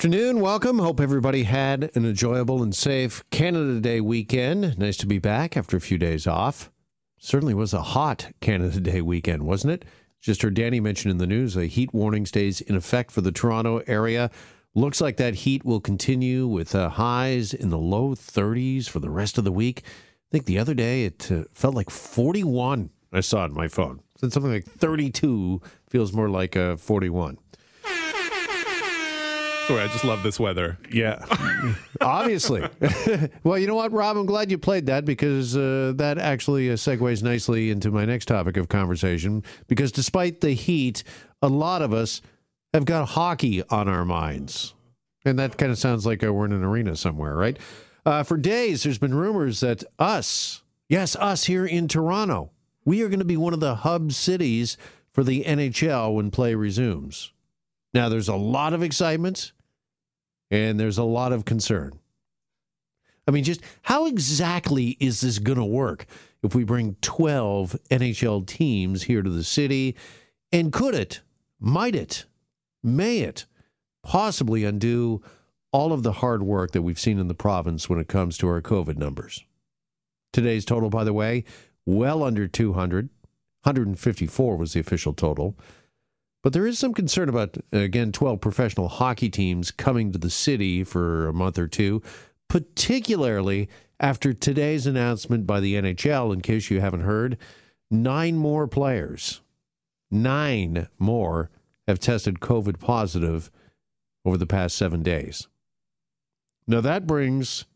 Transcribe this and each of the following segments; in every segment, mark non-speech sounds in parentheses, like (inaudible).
afternoon. Welcome. Hope everybody had an enjoyable and safe Canada Day weekend. Nice to be back after a few days off. Certainly was a hot Canada Day weekend, wasn't it? Just heard Danny mention in the news a heat warning stays in effect for the Toronto area. Looks like that heat will continue with uh, highs in the low 30s for the rest of the week. I think the other day it uh, felt like 41. I saw it on my phone. Said something like 32 feels more like a 41. Sorry, I just love this weather. Yeah, (laughs) obviously. (laughs) well, you know what, Rob? I'm glad you played that because uh, that actually uh, segues nicely into my next topic of conversation. Because despite the heat, a lot of us have got hockey on our minds. And that kind of sounds like uh, we're in an arena somewhere, right? Uh, for days, there's been rumors that us, yes, us here in Toronto, we are going to be one of the hub cities for the NHL when play resumes. Now, there's a lot of excitement and there's a lot of concern. I mean, just how exactly is this going to work if we bring 12 NHL teams here to the city? And could it, might it, may it possibly undo all of the hard work that we've seen in the province when it comes to our COVID numbers? Today's total, by the way, well under 200. 154 was the official total. But there is some concern about, again, 12 professional hockey teams coming to the city for a month or two, particularly after today's announcement by the NHL. In case you haven't heard, nine more players, nine more have tested COVID positive over the past seven days. Now that brings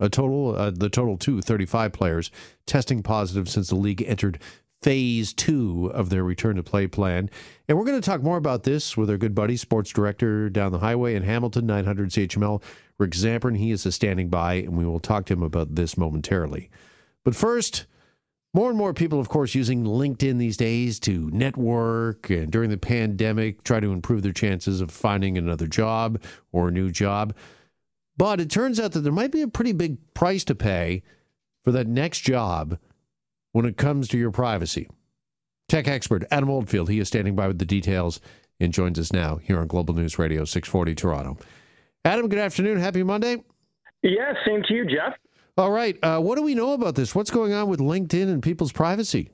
a total, uh, the total to 35 players testing positive since the league entered phase two of their return to play plan. And we're going to talk more about this with our good buddy, sports director down the highway in Hamilton, 900 CHML, Rick Zamperin. He is standing by, and we will talk to him about this momentarily. But first, more and more people, of course, using LinkedIn these days to network and during the pandemic try to improve their chances of finding another job or a new job. But it turns out that there might be a pretty big price to pay for that next job when it comes to your privacy. Tech expert Adam Oldfield, he is standing by with the details and joins us now here on Global News Radio 640 Toronto. Adam, good afternoon. Happy Monday. Yeah, same to you, Jeff. All right. Uh, what do we know about this? What's going on with LinkedIn and people's privacy?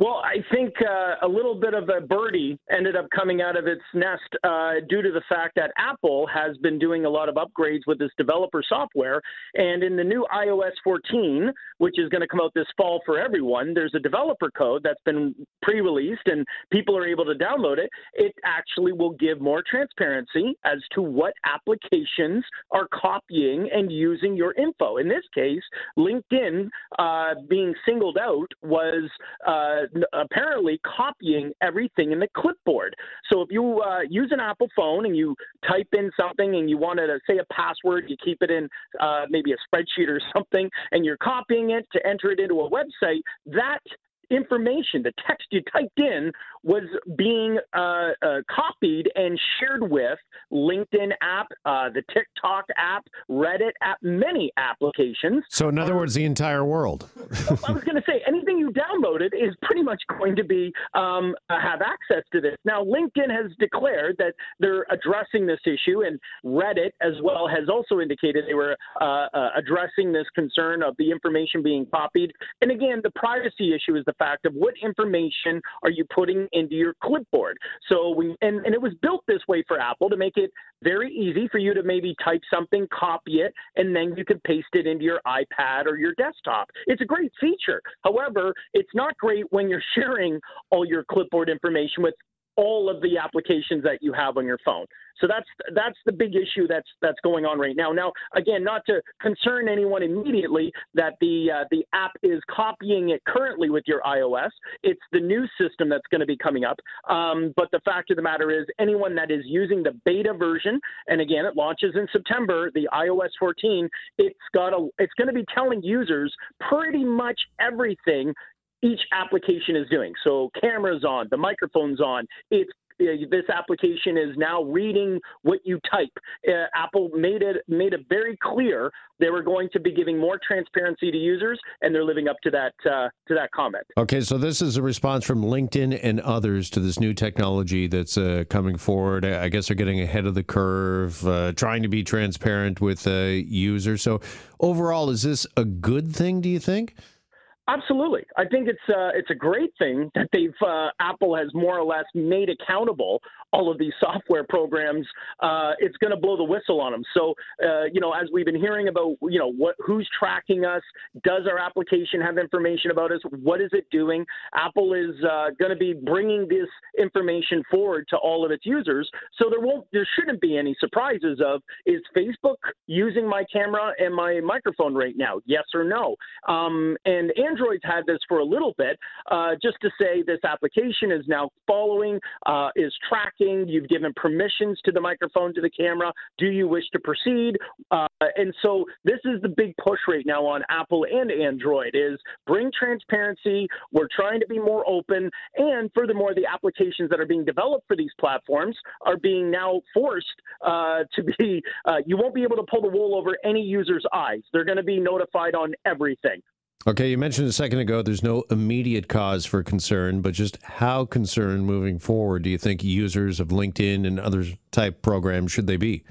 Well, I think uh, a little bit of a birdie ended up coming out of its nest uh, due to the fact that Apple has been doing a lot of upgrades with this developer software. And in the new iOS 14, which is going to come out this fall for everyone, there's a developer code that's been pre released and people are able to download it. It actually will give more transparency as to what applications are copying and using your info. In this case, LinkedIn uh, being singled out was uh, apparently copying everything in the clipboard. So if you uh, use an Apple phone and you type in something and you want to say a password, you keep it in uh, maybe a spreadsheet or (laughs) something, and you're copying it to enter it into a website, that information, the text you typed in, was being uh, uh, copied and shared with LinkedIn app, uh, the TikTok app, Reddit app, many applications. So, in other words, the entire world. I was going to say anything you downloaded is pretty much going to be um, uh, have access to this. Now, LinkedIn has declared that they're addressing this issue, and Reddit as well has also indicated they were uh, uh, addressing this concern of the information being copied. And again, the privacy issue is the fact of what information are you putting into your clipboard. So we and, and it was built this way for Apple to make it very easy for you to maybe type something, copy it, and then you can paste it into your iPad or your desktop. It's a great feature. However, it's not great when you're (laughs) sharing all your clipboard information with all of the applications that you have on your phone. So that's that's the big issue that's that's going on right now. Now, again, not to concern anyone immediately that the uh, the app is copying it currently with your iOS. It's the new system that's going to be coming up. Um, but the fact of the matter is, anyone that is using the beta version, and again, it launches in September, the iOS 14, it's got a it's going to be telling users pretty much everything each application is doing. So cameras on, the microphone's on. It's this application is now reading what you type. Uh, Apple made it made it very clear they were going to be giving more transparency to users, and they're living up to that uh, to that comment. Okay, so this is a response from LinkedIn and others to this new technology that's uh, coming forward. I guess they're getting ahead of the curve, uh, trying to be transparent with uh, users. So overall, is this a good thing? Do you think? Absolutely, I think it's uh, it's a great thing that they've uh, Apple has more or less made accountable all of these software programs. Uh, it's going to blow the whistle on them. So uh, you know, as we've been hearing about, you know, what who's tracking us? Does our application have information about us? What is it doing? Apple is uh, going to be bringing this information forward to all of its users. So there won't, there shouldn't be any surprises of is Facebook using my camera and my microphone right now? Yes or no? Um, and Android's had this for a little bit, uh, just to say this application is now following, uh, is tracking. You've given permissions to the microphone, to the camera. Do you wish to proceed? Uh, and so this is the big push right now on Apple and Android is bring transparency. We're trying to be more open, and furthermore, the applications that are being developed for these platforms are being now forced uh, to be. Uh, you won't be able to pull the wool over any user's eyes. They're going to be notified on everything. Okay, you mentioned a second ago there's no immediate cause for concern, but just how concerned moving forward do you think users of LinkedIn and other type programs should they be?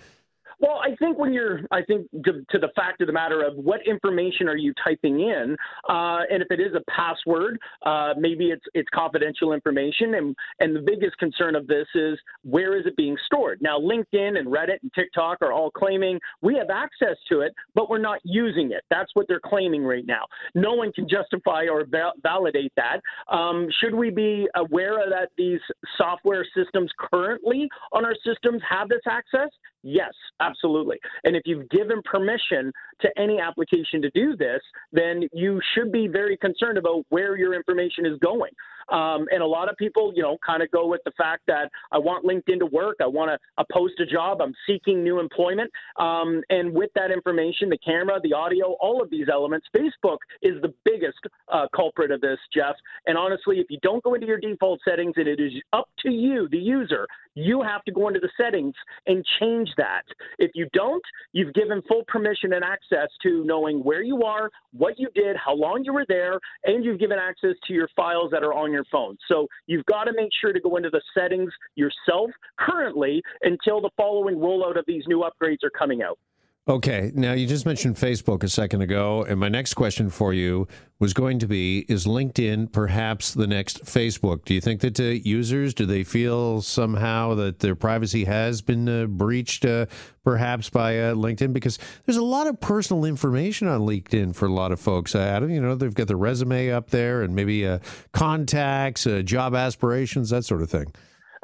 Think when you're, I think to, to, the fact of the matter of what information are you typing in, uh, and if it is a password, uh, maybe it's it's confidential information, and and the biggest concern of this is where is it being stored? Now, LinkedIn and Reddit and TikTok are all claiming we have access to it, but we're not using it. That's what they're claiming right now. No one can justify or val- validate that. Um, should we be aware that these software systems currently on our systems have this access? Yes, absolutely. And if you've given permission to any application to do this, then you should be very concerned about where your information is going. Um, and a lot of people, you know, kind of go with the fact that I want LinkedIn to work. I want to post a job. I'm seeking new employment. Um, and with that information, the camera, the audio, all of these elements, Facebook is the biggest uh, culprit of this, Jeff. And honestly, if you don't go into your default settings and it is up to you, the user, you have to go into the settings and change that. If you don't, you've given full permission and access to knowing where you are, what you did, how long you were there, and you've given access to your files that are on your phone. So you've got to make sure to go into the settings yourself currently until the following rollout of these new upgrades are coming out. Okay. Now, you just mentioned Facebook a second ago. And my next question for you was going to be Is LinkedIn perhaps the next Facebook? Do you think that uh, users, do they feel somehow that their privacy has been uh, breached uh, perhaps by uh, LinkedIn? Because there's a lot of personal information on LinkedIn for a lot of folks. Uh, Adam, you know, they've got their resume up there and maybe uh, contacts, job aspirations, that sort of thing.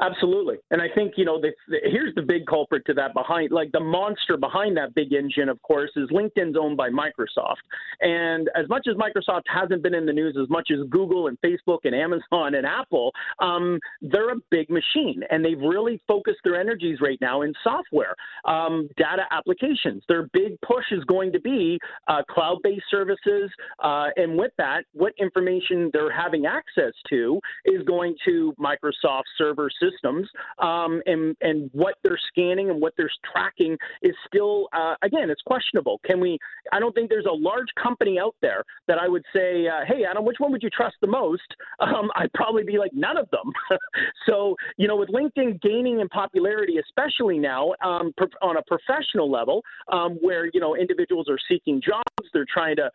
Absolutely, and I think you know the, the, here's the big culprit to that behind, like the monster behind that big engine, of course, is LinkedIn's owned by Microsoft. And as much as Microsoft hasn't been in the news as much as Google and Facebook and Amazon and Apple, um, they're a big machine, and they've really focused their energies right now in software, um, data applications. Their big push is going to be uh, cloud-based services, uh, and with that, what information they're having access to is going to Microsoft server systems, um, and and what they're scanning and what they're tracking is still uh, again it's questionable. Can we? I don't think there's a large company out there that I would say, uh, hey Adam, which one would you trust the most? Um, (laughs) I'd probably be like none of them. (laughs) so you know, with LinkedIn gaining in popularity, especially now um, on a professional level, um, where you know individuals are seeking jobs, they're trying to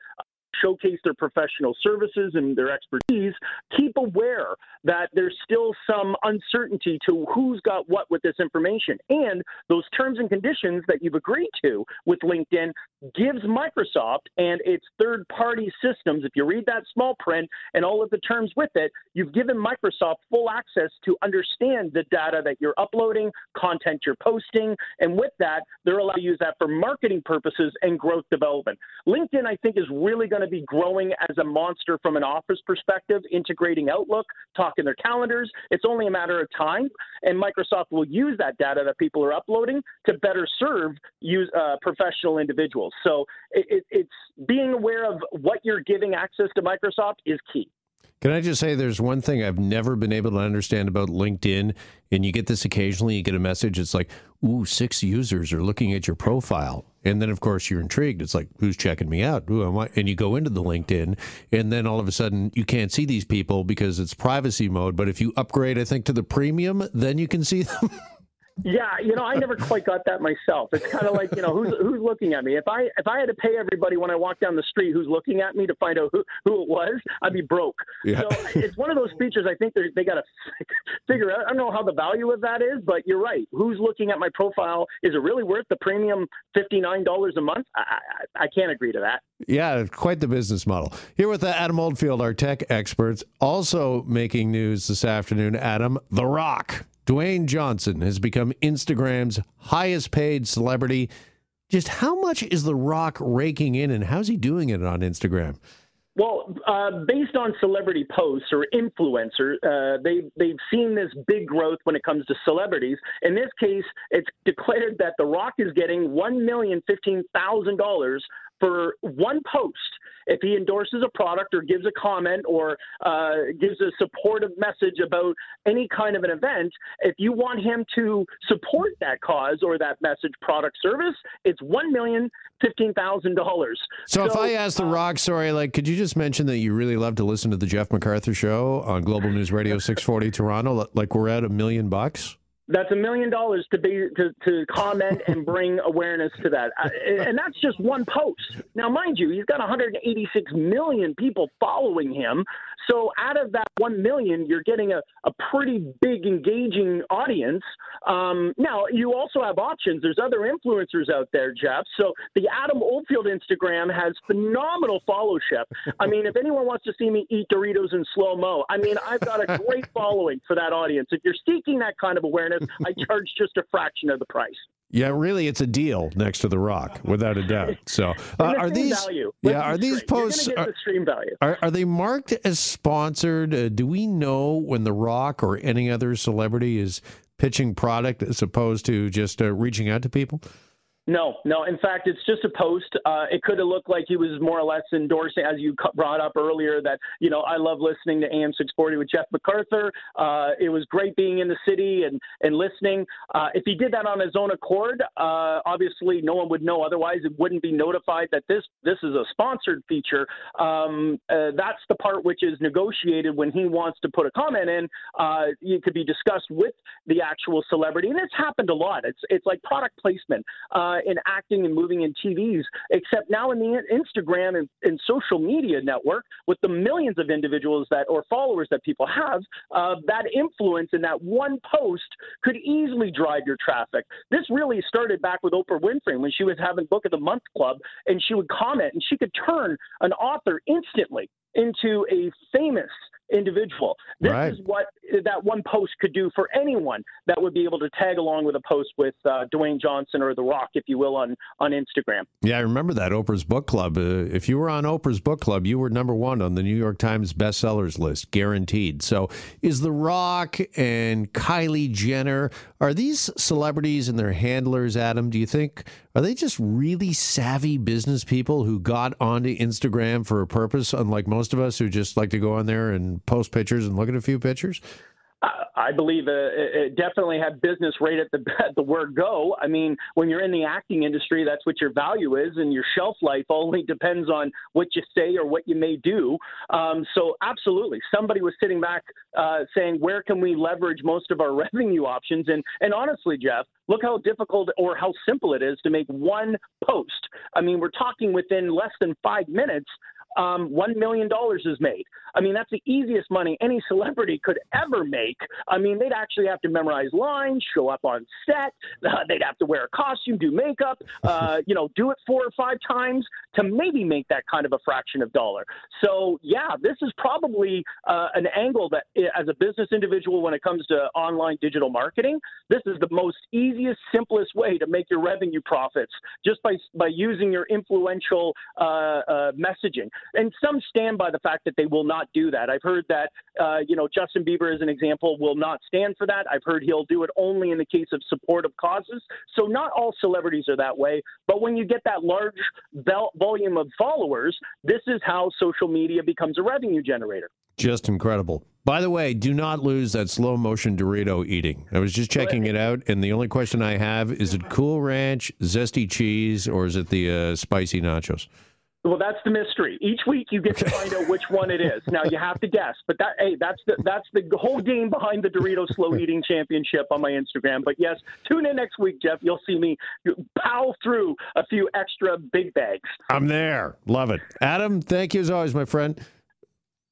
showcase their professional services and their expertise, keep aware that there's still some uncertainty to who's got what with this information. And those terms and conditions that you've agreed to with LinkedIn gives Microsoft and its third party systems, if you read that small print and all of the terms with it, you've given Microsoft full access to understand the data that you're uploading, content you're posting, and with that, they're allowed to use that for marketing purposes and growth development. LinkedIn, I think, is really going to be growing as a monster from an office perspective, integrating Outlook, talking their calendars. It's only a matter of time, and Microsoft will use that data that people are uploading to better serve use, uh, professional individuals. So it, it, it's being aware of what you're giving access to Microsoft is key. Can I just say there's one thing I've never been able to understand about LinkedIn, and you get this occasionally. You get a message. It's like, "Ooh, six users are looking at your profile," and then of course you're intrigued. It's like, "Who's checking me out?" Who? And you go into the LinkedIn, and then all of a sudden you can't see these people because it's privacy mode. But if you upgrade, I think to the premium, then you can see them. (laughs) Yeah, you know, I never quite got that myself. It's kind of like, you know, who's who's looking at me? If I if I had to pay everybody when I walk down the street who's looking at me to find out who, who it was, I'd be broke. Yeah. So it's one of those features I think they got to (laughs) figure out. I don't know how the value of that is, but you're right. Who's looking at my profile? Is it really worth the premium fifty nine dollars a month? I, I, I can't agree to that. Yeah, quite the business model. Here with Adam Oldfield, our tech experts, also making news this afternoon. Adam, The Rock Dwayne Johnson has become Instagram's highest paid celebrity. Just how much is The Rock raking in, and how's he doing it on Instagram? Well, uh, based on celebrity posts or influencers, uh, they they've seen this big growth when it comes to celebrities. In this case, it's declared that The Rock is getting one million fifteen thousand dollars for one post if he endorses a product or gives a comment or uh, gives a supportive message about any kind of an event, if you want him to support that cause or that message, product, service, it's one million fifteen thousand dollars. So, if I ask the uh, Rock sorry, like, could you just mention that you really love to listen to the Jeff McArthur show on Global News Radio six forty Toronto? Like, we're at a million bucks. That's a million dollars to be to, to comment and bring (laughs) awareness to that, and that's just one post. Now, mind you, he's got 186 million people following him. So, out of that one million, you're getting a, a pretty big engaging audience. Um, now, you also have options. There's other influencers out there, Jeff. So, the Adam Oldfield Instagram has phenomenal followership. I mean, if anyone wants to see me eat Doritos in slow mo, I mean, I've got a great following for that audience. If you're seeking that kind of awareness I charge just a fraction of the price. Yeah, really, it's a deal next to the Rock, without a doubt. So, (laughs) uh, are these? Value. Yeah, are these posts? Are, the value. Are, are they marked as sponsored? Uh, do we know when the Rock or any other celebrity is pitching product as opposed to just uh, reaching out to people? No, no. In fact, it's just a post. Uh, it could have looked like he was more or less endorsing, as you brought up earlier, that you know I love listening to AM 640 with Jeff McArthur. Uh, it was great being in the city and and listening. Uh, if he did that on his own accord, uh, obviously no one would know. Otherwise, it wouldn't be notified that this this is a sponsored feature. Um, uh, that's the part which is negotiated when he wants to put a comment in. Uh, it could be discussed with the actual celebrity, and it's happened a lot. It's it's like product placement uh, in acting and moving in TVs, except now in the Instagram and, and, social media network with the millions of individuals that or followers that people have, uh, that influence in that one post could easily drive your traffic. This really started back with Oprah Winfrey when she was having Book of the Month Club, and she would comment and she could turn an author instantly into a famous individual. This right. is what that one post could do for anyone that would be able to tag along with a post with uh, Dwayne Johnson or The Rock, if you will, on on Instagram. Yeah, I remember that Oprah's book club. Uh, if you were on Oprah's book club, you were number one on the New York Times bestsellers list, guaranteed. So, is The Rock and Kylie Jenner are these celebrities and their handlers? Adam, do you think are they just really savvy business people who got onto Instagram for a purpose, unlike most of us who just like to go on there and post pictures and look at a few pictures? I believe uh, it definitely had business right at the (laughs) at the word go. I mean, when you're in the acting industry, that's what your value is, and your shelf life only (laughs) depends on what you say or what you may do. Um, so, absolutely, somebody was sitting back uh, saying, "Where can we leverage most of our (laughs) revenue options?" And and honestly, Jeff, look how difficult or how simple it is to make one post. I mean, we're talking within less than five minutes um, $1 million is made. I mean, that's the easiest money any celebrity could ever make. I mean, they'd actually have to memorize lines, show up on set, uh, they'd have to wear a costume, do makeup, uh, (laughs) you know, do it four or five times to maybe make that kind of a fraction of dollar. So, yeah, this is probably uh, an angle that, as a business individual, when it comes to online digital marketing, this is the most easiest, simplest way to make your revenue profits just by by using your influential uh, uh, messaging. And some stand by the fact that they will not do that. I've heard that, uh, you know, Justin Bieber, as an example, will not stand for that. I've heard he'll do it only in the case of supportive causes. So not all celebrities are that way. But when you get that large volume of followers, this is how social media becomes a revenue generator. Just incredible. By the way, do not lose that slow motion Dorito eating. I was just checking it out, and the only question I have is it Cool Ranch, zesty cheese, or is it the uh, spicy nachos? Well, that's the mystery. Each week you get to find out which one it is. Now you (laughs) have to guess, but that hey, that's the that's the whole game behind the Dorito Slow Eating Championship on my Instagram. But yes, tune in next week, Jeff. You'll see me pow through a few extra big bags. I'm there. Love it. Adam, thank you as always, my friend.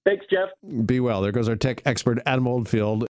Thanks, Jeff. Be well. There goes our tech expert, Adam Oldfield.